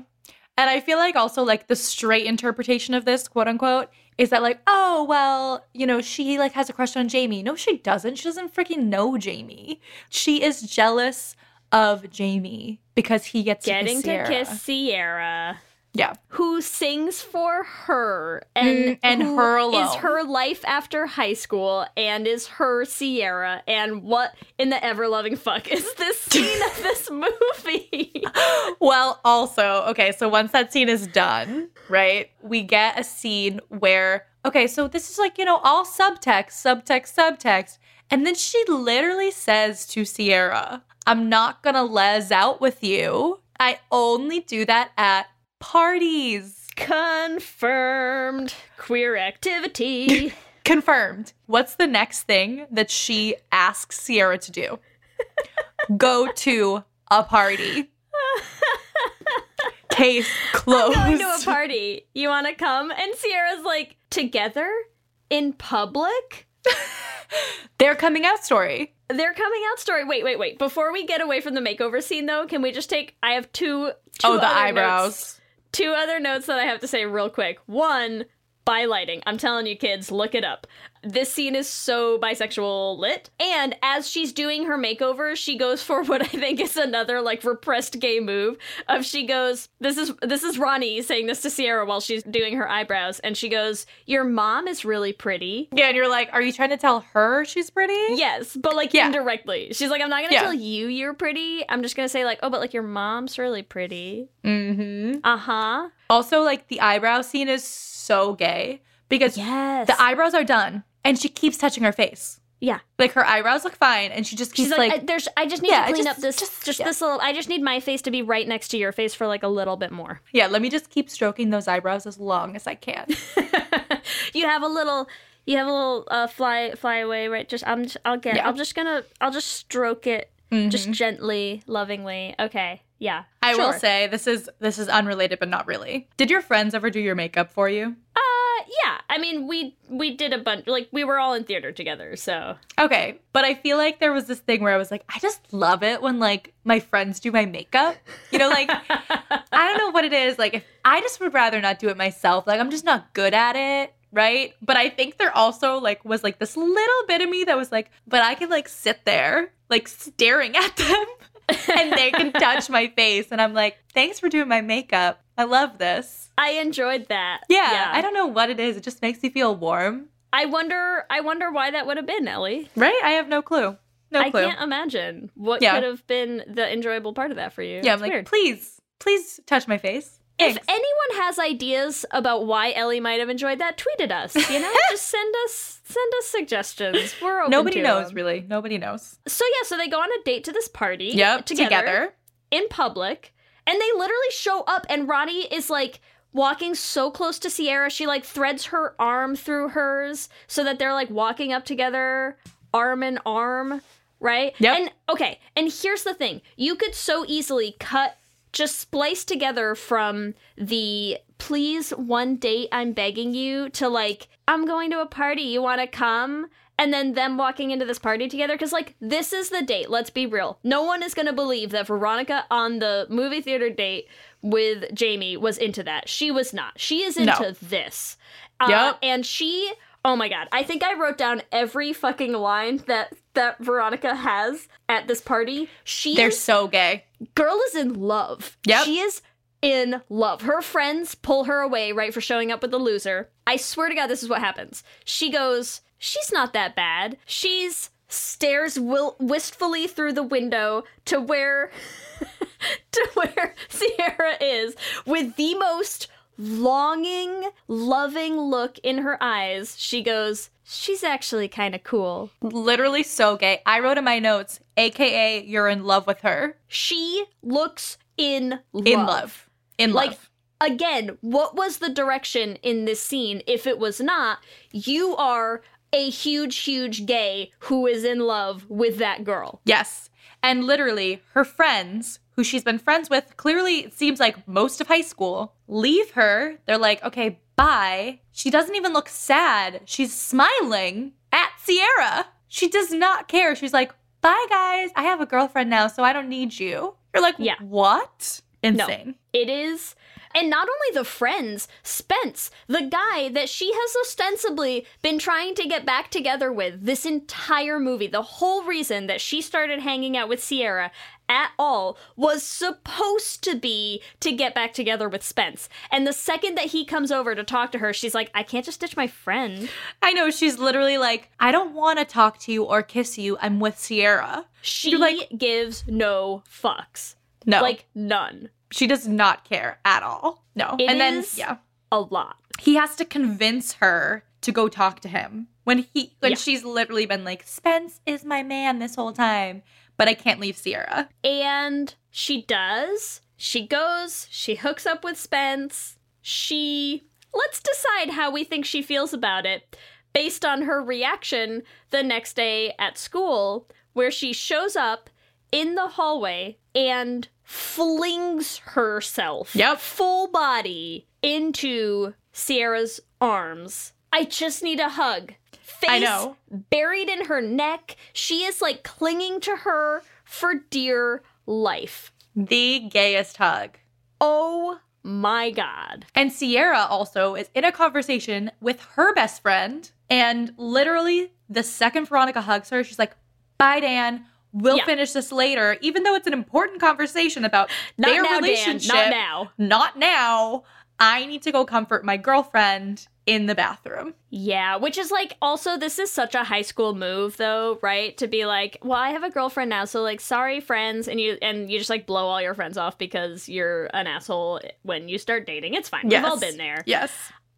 And I feel like also like the straight interpretation of this, quote unquote, is that like, oh well, you know, she like has a crush on Jamie. No, she doesn't. She doesn't freaking know Jamie. She is jealous of Jamie because he gets Getting to kiss, to Sierra. kiss Sierra. Yeah. who sings for her and Mm, and her is her life after high school and is her Sierra and what in the ever loving fuck is this scene of this movie? Well, also, okay, so once that scene is done, right, we get a scene where, okay, so this is like, you know, all subtext, subtext, subtext. And then she literally says to Sierra, I'm not gonna les out with you. I only do that at parties. Confirmed queer activity. Confirmed. What's the next thing that she asks Sierra to do? Go to a party. Case closed. Going to a party. You want to come? And Sierra's like, together in public? Their coming out story. Their coming out story. Wait, wait, wait. Before we get away from the makeover scene, though, can we just take? I have two. two oh, the eyebrows. notes. Two other notes that I have to say real quick. One, lighting. I'm telling you, kids, look it up. This scene is so bisexual lit. And as she's doing her makeover, she goes for what I think is another like repressed gay move. Of she goes, this is this is Ronnie saying this to Sierra while she's doing her eyebrows, and she goes, "Your mom is really pretty." Yeah, and you're like, are you trying to tell her she's pretty? Yes, but like Yeah. indirectly. She's like, I'm not gonna Yeah. tell you you're pretty. I'm just gonna say like, oh, but like your mom's really pretty. Mm-hmm. Uh huh. Also, like the eyebrow scene is so gay because Yes. the eyebrows are done and she keeps touching her face. yeah. Like her eyebrows look fine and she just keeps She's like, like, I, there's. I just need Yeah, to clean just- up this. just- Just, yeah. this little. I just need my face to be right next to your face for like a little bit more. yeah, let me just keep stroking those eyebrows as long as I can. you have a little. You have a little uh, fly fly away, right? Just I'm. Just, I'll get. Yeah. I'm just gonna. I'll just stroke it, just gently, lovingly. Okay. Yeah. I will say this is this is unrelated but not really. Did your friends ever do your makeup for you? Uh, yeah. I mean, we we did a bunch. Like we were all in theater together, so Okay, but I feel like there was this thing where I was like, I just love it when like my friends do my makeup. You know, like I don't know what it is. Like if I just would rather not do it myself. Like I'm just not good at it, right? But I think there also like was like this little bit of me that was like, but I can like sit there like staring at them and they can touch my face and I'm like, thanks for doing my makeup. I love this. I enjoyed that. Yeah, I don't know what it is. It just makes me feel warm. I wonder. I wonder why that would have been, Ellie. Right? I have no clue. No I clue. can't imagine what Yeah. could have been the enjoyable part of that for you. Yeah, I'm like, weird. please, please touch my face. If anyone has ideas about why Ellie might have enjoyed that, tweet at us. You know, just send us send us suggestions. We're open Nobody knows, them. really. Nobody knows. So yeah, so they go on a date to this party. Yep, together, together. in public, and they literally show up, and Ronnie is like walking so close to Sierra, she like threads her arm through hers so that they're like walking up together, arm in arm, right? Yep. And okay, and here's the thing: you could so easily cut. Just spliced together from the please one date I'm begging you to like I'm going to a party you want to come and then them walking into this party together because like this is the date let's be real no one is going to believe that veronica on the movie theater date with jamie was into that she was not she is into No. this uh, Yep. and she oh my god i think i wrote down every fucking line that that veronica has at this party she They're so gay. Girl is in love. Yep. She is in love. Her friends pull her away, right, for showing up with the loser. I swear to God, this is what happens. She goes, She's not that bad. She's stares wil- wistfully through the window to where to where Sierra is with the most longing, loving look in her eyes. She goes, She's actually kind of cool. Literally so gay. I wrote in my notes, AKA, you're in love with her. She looks in love. In love. In Like, love. again, what was the direction in this scene? If it was not, you are a huge, huge gay who is in love with that girl. Yes. And literally, her friends, who she's been friends with, clearly it seems like most of high school, leave her. They're like, okay, bye. She doesn't even look sad. She's smiling at Sierra. She does not care. She's like, bye, guys. I have a girlfriend now, so I don't need you. You're like, Yeah. what? Insane. It is. And not only the friends, Spence, the guy that she has ostensibly been trying to get back together with this entire movie, the whole reason that she started hanging out with Sierra at all was supposed to be to get back together with Spence. And the second that he comes over to talk to her, she's like, I can't just ditch my friend. I know. She's literally like, I don't want to talk to you or kiss you. I'm with Sierra. She You're like- gives no fucks. No. Like, none. she does not care at all. No. It and then, yeah. A lot. he has to convince her to go talk to him when he when Yeah. she's literally been like spence is my man this whole time but i can't leave sierra And she does. She goes, she hooks up with Spence. She. Let's decide how we think she feels about it based on her reaction the next day at school, where she shows up in the hallway and flings herself, Yep. full body, into Sierra's arms. I just need a hug. Face I know. buried in her neck. She is like clinging to her for dear life. the gayest hug Oh my god. and sierra also is in a conversation with her best friend and literally the second veronica hugs her she's like bye dan we'll Yeah. finish this later even though it's an important conversation about Not their now, Dan. relationship Not now. not now i need to go comfort my girlfriend in the bathroom Yeah, which is like also this is such a high school move though, right? To be like, well, I have a girlfriend now, so like sorry friends and you and you just like blow all your friends off because you're an asshole when you start dating. It's fine. We've all been there. yes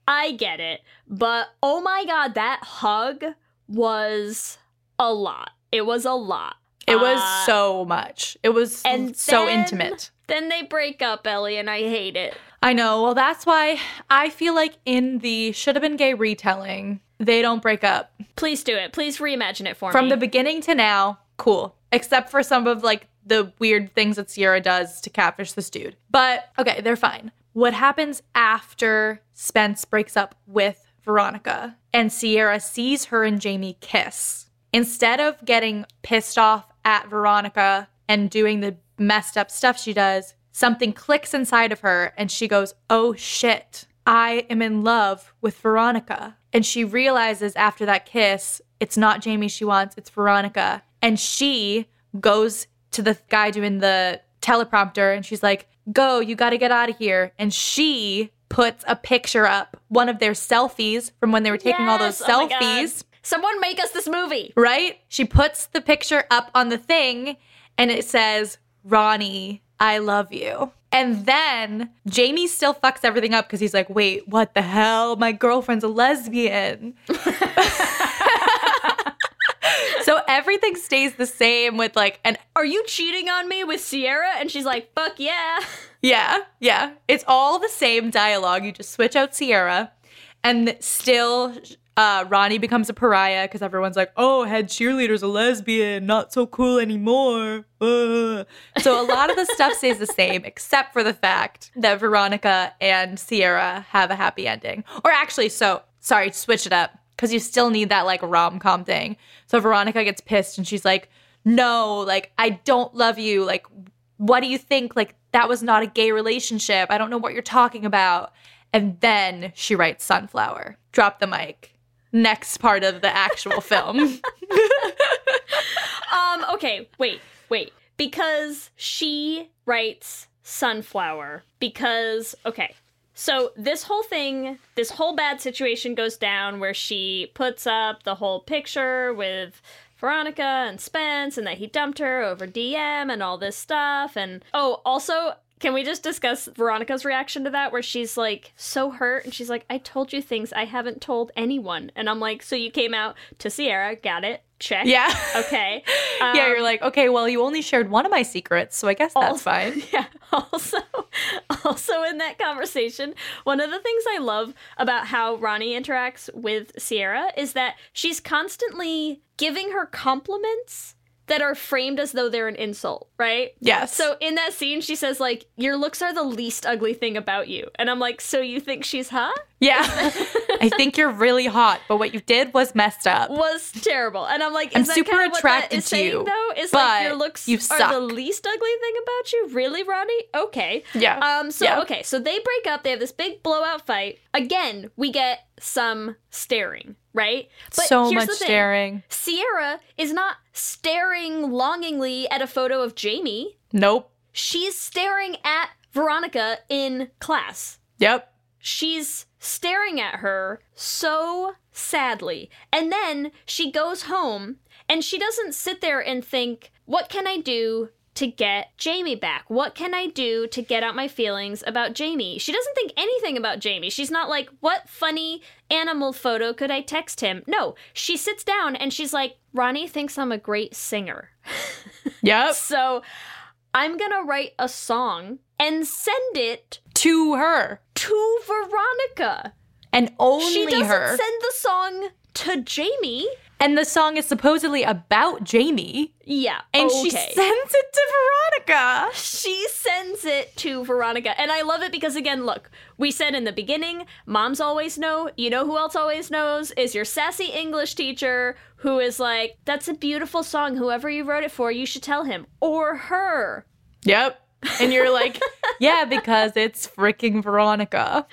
I get it. But oh my god, that hug was a lot. It was a lot. It was Uh, so much. It was and so then- intimate. Then they break up, Ellie, and I hate it. I know. Well, that's why I feel like in the should have been gay retelling, they don't break up. Please do it. Please reimagine it for From me. From the beginning to now, cool. Except for some of like the weird things that Sierra does to catfish this dude. But okay, they're fine. What happens after Spence breaks up with Veronica and Sierra sees her and Jamie kiss? Instead of getting pissed off at Veronica and doing the messed up stuff she does, something clicks inside of her and she goes, Oh shit, I am in love with Veronica. And she realizes after that kiss, it's not Jamie she wants, it's Veronica. And she goes to the guy doing the teleprompter and she's like, Go, you gotta get out of here. And she puts a picture up, one of their selfies from when they were taking all those Yes! Oh selfies Someone make us this movie. right? She puts the picture up on the thing and it says, Ronnie, I love you. And then Jamie still fucks everything up because he's like, wait, what the hell? My girlfriend's a lesbian. so everything stays the same with like and Are you cheating on me with Sierra? And she's like, fuck yeah. Yeah, yeah. It's all the same dialogue. You just switch out Sierra, and still, uh, Ronnie becomes a pariah because everyone's like, "Oh, head cheerleader's a lesbian, not so cool anymore." Uh. So a lot of the stuff stays the same, except for the fact that Veronica and Sierra have a happy ending. Or actually, so sorry, switch it up because you still need that like rom com thing. So Veronica gets pissed and she's like, "No, like I don't love you. Like, what do you think? Like, that was not a gay relationship. I don't know what you're talking about. And then she writes Sunflower. Drop the mic. Next part of the actual film. Um, okay, wait, wait. because she writes Sunflower. Because, okay, so this whole thing, this whole bad situation goes down where she puts up the whole picture with Veronica and Spence and that he dumped her over DM and all this stuff. And oh, also, can we just discuss Veronica's reaction to that where she's like so hurt and she's like, I told you things I haven't told anyone. And I'm like, so you came out to Sierra, got it, check. Yeah. Okay. yeah, you're Um, like, okay, well, you only shared one of my secrets, so I guess that's Also- fine. Yeah. Also, also in that conversation, one of the things I love about how Ronnie interacts with Sierra is that she's constantly giving her compliments that are framed as though they're an insult, right? Yes. So in that scene, she says like, "Your looks are the least ugly thing about you," and I'm like, "So you think she's hot?" Yeah. I think you're really hot, but what you did was messed up. Was terrible, and I'm like, I'm super kind of what that attracted to you, Though is but like your looks you are suck. the least ugly thing about you. Really, Ronnie? Okay. Yeah. Um. So Yeah. okay. So they break up. They have this big blowout fight. Again, we get some staring, right? But so here's much the thing. staring. Sierra is not staring longingly at a photo of Jamie. Nope. She's staring at Veronica in class. Yep. She's staring at her so sadly. And then she goes home and she doesn't sit there and think, what can I do to get Jamie back? What can I do to get out my feelings about Jamie? She doesn't think anything about Jamie. She's not like, what funny animal photo could I text him? No, she sits down and she's like, Ronnie thinks I'm a great singer. Yep. So I'm gonna write a song and send it To her. to Veronica. And only She doesn't her. send the song to Jamie. And the song is supposedly about Jamie. Yeah. And okay. she sends it to Veronica. she sends it to Veronica. And I love it because, again, look, we said in the beginning, moms always know. You know who else always knows? Is your sassy English teacher who is like, that's a beautiful song. Whoever you wrote it for, you should tell him. Or her. Yep. And you're like, yeah, because it's freaking Veronica.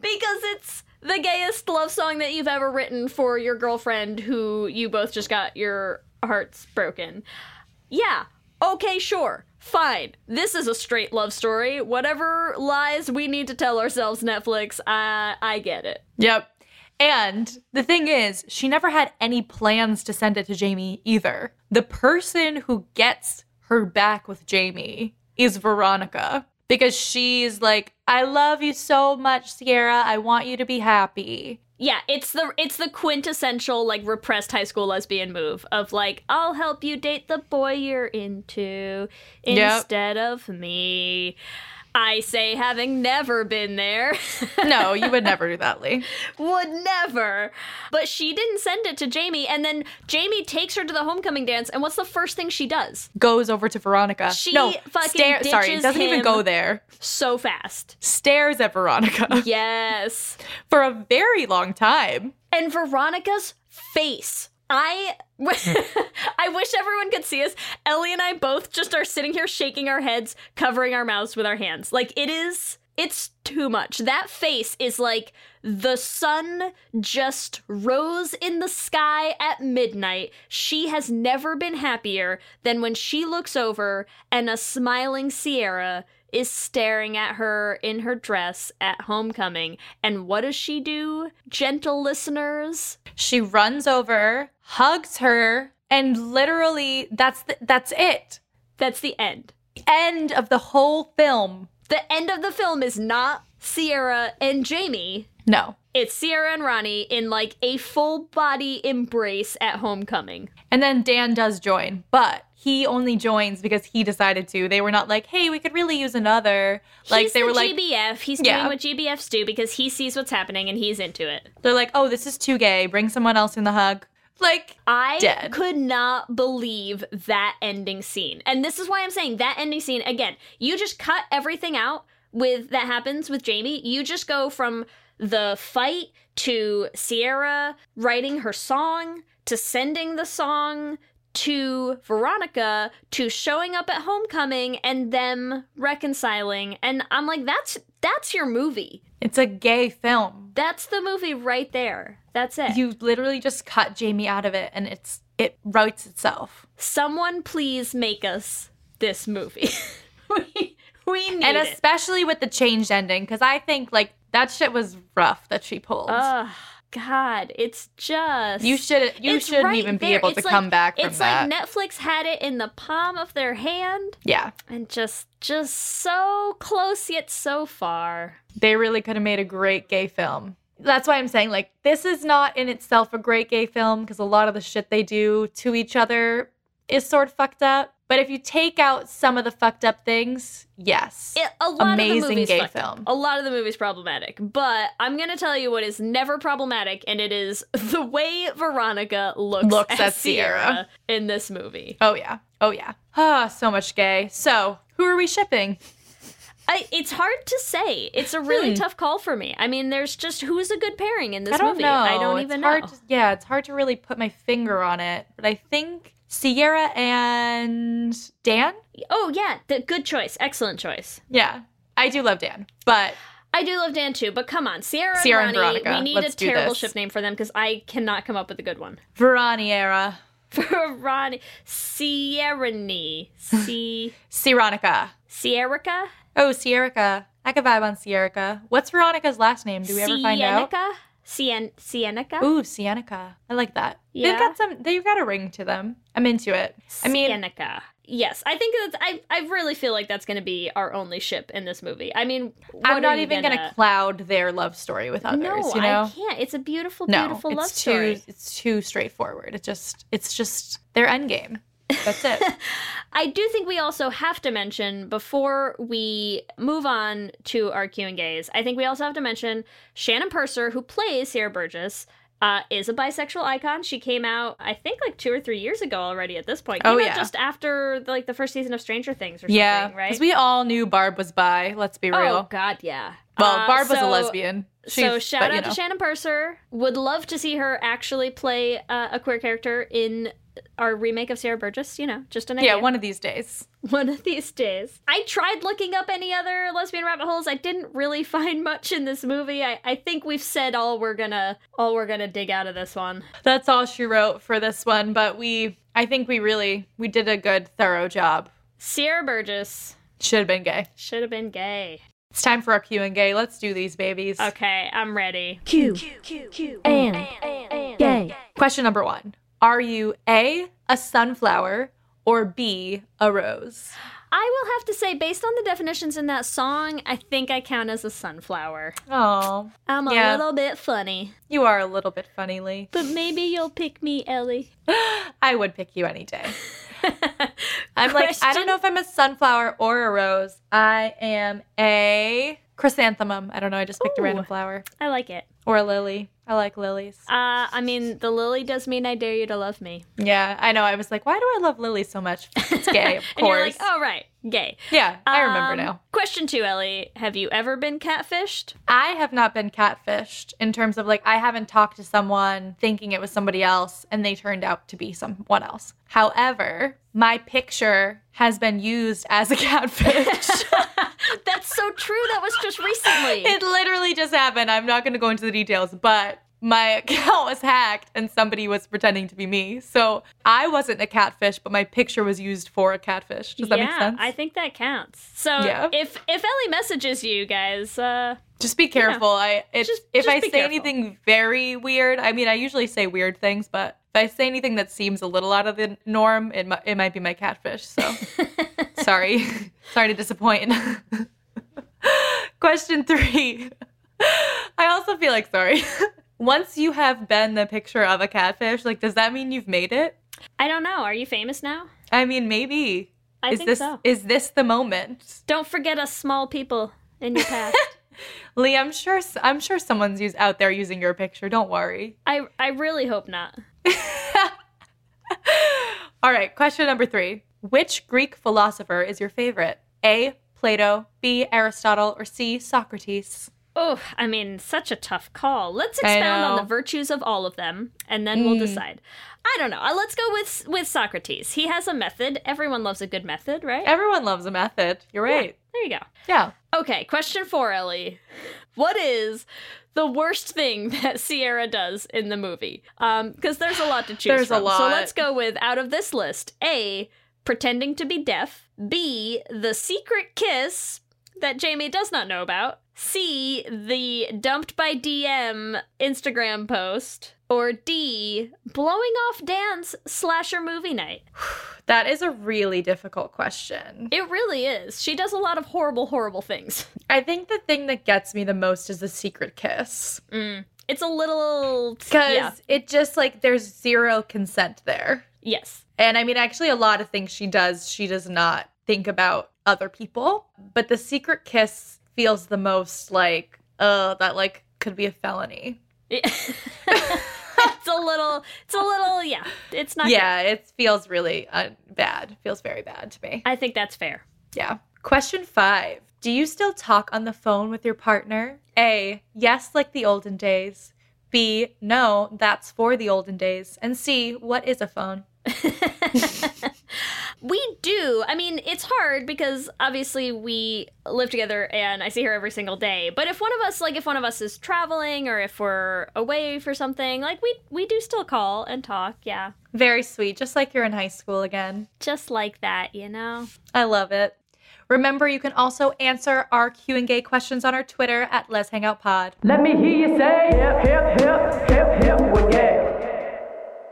Because it's the gayest love song that you've ever written for your girlfriend who you both just got your hearts broken. Yeah, okay, sure. Fine. This is a straight love story. Whatever lies we need to tell ourselves, Netflix, I, I get it. Yep. And the thing is, she never had any plans to send it to Jamie either. The person who gets her back with Jamie is Veronica because she's like, I love you so much, Sierra. I want you to be happy. Yeah, it's the it's the quintessential like repressed high school lesbian move of like I'll help you date the boy you're into Yep. instead of me. I say having never been there. No, you would never do that, Leigh. would never. But she didn't send it to Jamie, and then Jamie takes her to the homecoming dance, and what's the first thing she does? Goes over to Veronica. She no, fucking stare- sorry, doesn't even go there. So fast. Stares at Veronica Yes. for a very long time. And Veronica's face. I I wish everyone could see us. Ellie and I both just are sitting here shaking our heads, covering our mouths with our hands. Like it is it's too much. That face is like the sun just rose in the sky at midnight. She has never been happier than when she looks over and a smiling Sierra is staring at her in her dress at homecoming. And what does she do, gentle listeners? She runs over, hugs her, and literally that's the, that's it. That's the end. End of the whole film. The end of the film is not Sierra and Jamie. No. It's Sierra and Ronnie in like a full body embrace at homecoming. And then Dan does join, but he only joins because he decided to. They were not like, "Hey, we could really use another." Like he's they the were like, GBF. He's Yeah. doing what GBFs do because he sees what's happening and he's into it. they're like, "Oh, this is too gay. Bring someone else in the hug." Like, I Dead. could not believe that ending scene. And this is why I'm saying that ending scene again. You just cut everything out with that happens with Jamie. You just go from the fight to Sierra writing her song to sending the song to Veronica to showing up at homecoming and them reconciling and I'm like that's that's your movie. it's a gay film. That's the movie right there. That's it. You literally just cut Jamie out of it and it's it writes itself. Someone please make us this movie. we we need and it. especially with the changed ending, because I think like that shit was rough that she pulled. Oh God, it's just you should you shouldn't right even be there. able to It's come back from It's that. like Netflix had it in the palm of their hand yeah, and just just so close yet so far. they really could have made a great gay film. That's why I'm saying like this is not in itself a great gay film because a lot of the shit they do to each other is sort of fucked up. But if you take out some of the fucked up things, yes. It, a lot of the movie's gay fucked up. film. A lot of the movie's problematic, but I'm gonna tell you what is never problematic, and it is the way Veronica looks, Looks at, at Sierra. Sierra. in this movie. oh yeah. Oh yeah. Ah, so much gay. So, who are we shipping? I, it's hard to say. It's a really Hmm. tough call for me. I mean, there's just who's a good pairing in this I don't movie. know. I don't even know. To, yeah, it's hard to really put my finger on it, but I think Sierra and Dan. Oh yeah, the, good choice, excellent choice. Yeah, I do love Dan, but I do love Dan too, but come on, Sierra, Sierra and and Veronica, we need let's a terrible ship name for them because I cannot come up with a good one. Veroniera, For Ronnie, Sierra-nie. C. Sierrica, Oh, Sierrica. I could vibe on Sierrica. What's Veronica's last name? Do we ever find out? Sienica? Sien- Sienica? Ooh, Sienica. I like that. Yeah. They've got some. They've got a ring to them. I'm into it. I mean, Sienica. Yes, I think that's. I I really feel like that's going to be our only ship in this movie. I mean, I'm not even gonna... cloud their love story with others. No, you know. I can't. It's a beautiful, no, beautiful it's love too. story. It's too straightforward. It just. It's just their end game. That's it. I do think we also have to mention before we move on to our Q and gays. I think we also have to mention Shannon Purser, who plays Sierra Burgess. Uh, is a bisexual icon. She came out, I think, like two or three years ago already. At this point, came Oh, yeah. just after like the first season of Stranger Things or something, yeah, right? because we all knew Barb was bi. Let's be real. oh. God, yeah. well, Uh, Barb was a so- lesbian. so shout but, out know. to Shannon Purser. Would love to see her actually play uh, a queer character in our remake of Sierra Burgess. You know, just an idea. Yeah, one of these days. One of these days. I tried looking up any other lesbian rabbit holes. I didn't really find much in this movie. I, I think we've said all we're gonna all we're gonna dig out of this one. That's all she wrote for this one, but we. I think we really we did a good thorough job. Sierra Burgess Should have been gay. should have been gay. It's time for our Q and gay. Let's do these babies. Okay, I'm ready. Q Q, Q, Q and gay. Question number one: Are you a a sunflower or b a rose? I will have to say, based on the definitions in that song, I think I count as a sunflower. Oh, I'm a Yeah. little bit funny. you are a little bit funny, Leigh. But maybe you'll pick me, Ellie. I would pick you any day. I'm like, I don't know if I'm a sunflower or a rose. I am a chrysanthemum. I don't know. I just picked a random flower I like it. Or lily. I like lilies. Uh, I mean, the lily does mean I dare you to love me. Yeah, I know. I was like, why do I love lilies so much? It's gay, of And you're course. like, oh, right, gay. yeah, I remember Um, now. Question two, Ellie. Have you ever been catfished? I have not been catfished in terms of like I haven't talked to someone thinking it was somebody else and they turned out to be someone else. However, my picture has been used as a catfish. That's so true. That was just recently. it literally just happened. I'm not going to go into the details, but my account was hacked and somebody was pretending to be me. So I wasn't a catfish, but my picture was used for a catfish. Does that yeah, make sense? I think that counts. So Yeah. if if Ellie messages you guys, uh, Just be careful. I it's, Just- if just I say careful. anything very weird, I mean I usually say weird things, but if I say anything that seems a little out of the norm, it it might be my catfish. So sorry, sorry to disappoint. Question three. I also feel like sorry. Once you have been the picture of a catfish, like does that mean you've made it? I don't know. Are you famous now? I mean, maybe. I is think this so. is this the moment? Don't forget us small people in your past. Leigh, I'm sure I'm sure someone's use, out there using your picture. Don't worry. I I really hope not. All right, question number three. Which Greek philosopher is your favorite? A. Plato, B. Aristotle, or C. Socrates? Oh, I mean, such a tough call. Let's expound on the virtues of all of them, and then we'll Mm. decide. I don't know. Uh, let's go with with Socrates. He has a method. Everyone loves a good method, right? Everyone loves a method. You're right. There you go. Yeah. Okay, question four, Ellie. What is the worst thing that Sierra does in the movie? Um, because there's a lot to choose There's a from. So let's go with out of this list: A, pretending to be deaf; B, the secret kiss that Jamie does not know about. C, the dumped by DM Instagram post. Or D, blowing off dance slasher movie night. That is a really difficult question. It really is. She does a lot of horrible, horrible things. I think the thing that gets me the most is the secret kiss. It's a little. Because Yeah. it just like there's zero consent there. Yes. And I mean, actually, a lot of things she does, she does not think about other people. But the secret kiss feels the most like, uh, that like could be a felony. it's a little. It's a little. Yeah. It's not. yeah, it feels really uh, bad. Feels very bad to me. I think that's fair. Yeah. Question five Do you still talk on the phone with your partner? A. Yes, like the olden days. B. No, that's for the olden days. And C. What is a phone? We do. I mean, it's hard because obviously we live together and I see her every single day. But if one of us, like, if one of us is traveling or if we're away for something, like, we we do still call and talk. Yeah, Very sweet, just like you're in high school again. just like that, you know. I love it. Remember, you can also answer our Q and Gay questions on our Twitter at Let's Hang Pod. Let me hear you say hip, hip, hip, hip, hip, well, yeah.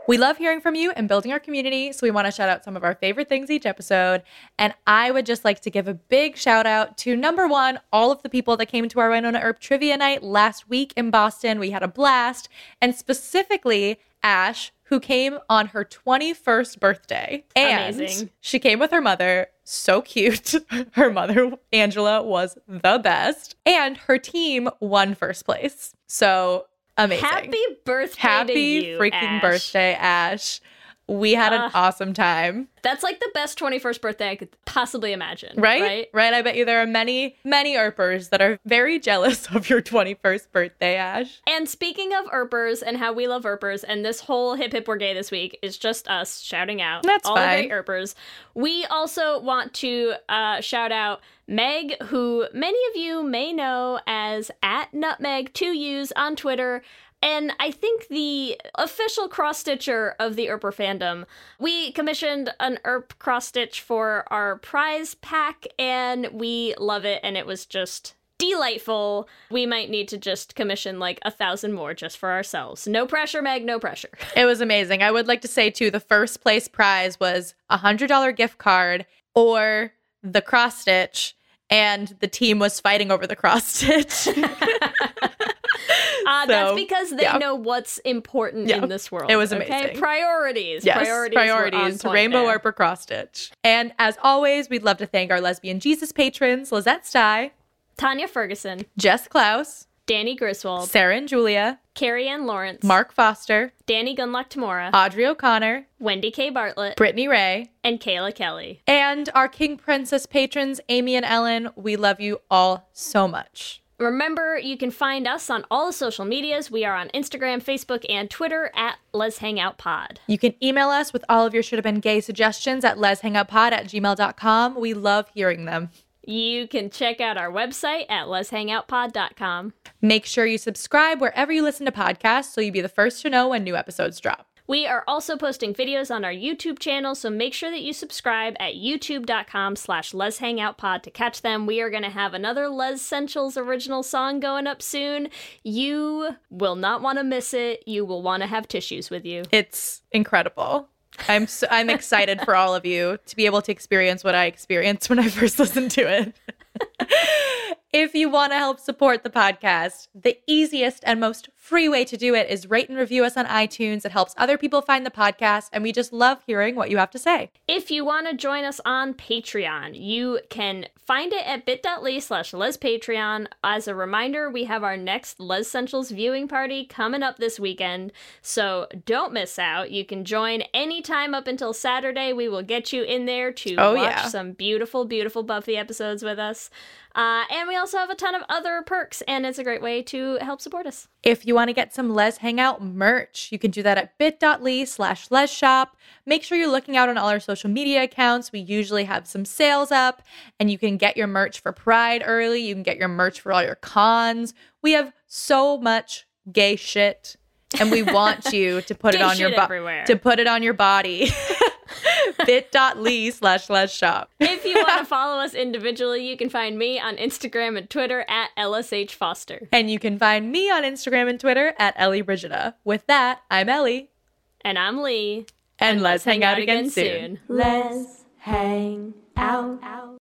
We love hearing from you and building our community, so we want to shout out some of our favorite things each episode. And I would just like to give a big shout out to number one, all of the people that came to our Wynonna Earp trivia night last week in Boston. We had a blast, and specifically Ash, who came on her 21st birthday. And Amazing. she came with her mother. So cute. Her mother, Angela, was the best. And her team won first place. So amazing. Happy birthday Happy to you, freaking Ash. birthday, Ash. We had an Ah. awesome time. That's like the best 21st birthday I could possibly imagine. Right? Right. Right. I bet you there are many, many Earpers that are very jealous of your 21st birthday, Ash. And speaking of Earpers and how we love Earpers, and this whole hip hip we're gay this week is just us shouting out That's all fine. the great Earpers. We also want to uh, shout out Meg, who many of you may know as at Nutmeg to use on Twitter. And I think the official cross stitcher of the Earper fandom. We commissioned an Earp cross stitch for our prize pack, and we love it. And it was just delightful. We might need to just commission like a thousand more just for ourselves. No pressure, Meg, no pressure. It was amazing. I would like to say, too, the first place prize was a $100 gift card or the cross stitch, and the team was fighting over the cross stitch. Uh, that's because they yeah. know what's important Yeah, in this world. it was Okay, amazing. priorities. Yes, priorities. priorities. were on point Rainbow there. Cross stitch. And as always, we'd love to thank our lesbian Jesus patrons Lizette Stye, Tanya Ferguson, Jess Klaus, Danny Griswold, Sarah and Julia, Carrie Ann Lawrence, Mark Foster, Danny Gunlock Tamora, Audrey O'Connor, Wendy K. Bartlett, Brittany Ray, and Kayla Kelly. and our King Princess patrons, Amy and Ellen. We love you all so much. Remember, you can find us on all the social medias. We are on Instagram, Facebook, and Twitter at Lez Hang Out Pod. You can email us with all of your should have been gay suggestions at lezhangoutpod at gmail.com. We love hearing them. You can check out our website at lezhangoutpod.com. Make sure you subscribe wherever you listen to podcasts so you'll be the first to know when new episodes drop. We are also posting videos on our YouTube channel, so make sure that you subscribe at youtube.com slash Lez Hang Out Pod to catch them. We are going to have another Les Essentials original song going up soon. You will not want to miss it. You will want to have tissues with you. It's incredible. I'm so, I'm excited for all of you to be able to experience what I experienced when I first listened to it. if you want to help support the podcast, the easiest and most free way to do it is rate and review us on iTunes. It helps other people find the podcast, and we just love hearing what you have to say. If you want to join us on Patreon, you can find it at bit.ly slash lezpatreon. As a reminder, we have our next Les Essentials viewing party coming up this weekend, so don't miss out. You can join anytime up until Saturday. We will get you in there to Oh, watch yeah. some beautiful, beautiful Buffy episodes with us. Uh, and we also have a ton of other perks, and it's a great way to help support us. If you want to get some Lez Hang Out merch, you can do that at bit.ly slash Les Shop. Make sure you're looking out on all our social media accounts. We usually have some sales up, and you can get your merch for Pride early. You can get your merch for all your cons. We have so much gay shit, and we want you to put it on your body. To put it on your body. bit.ly slash let's shop. If you want to follow us individually, you can find me on Instagram and Twitter at LSH Foster. And you can find me on Instagram and Twitter at Ellie Brigida. With that, I'm Ellie. And I'm Leigh. And, let's hang out again soon. Let's hang out.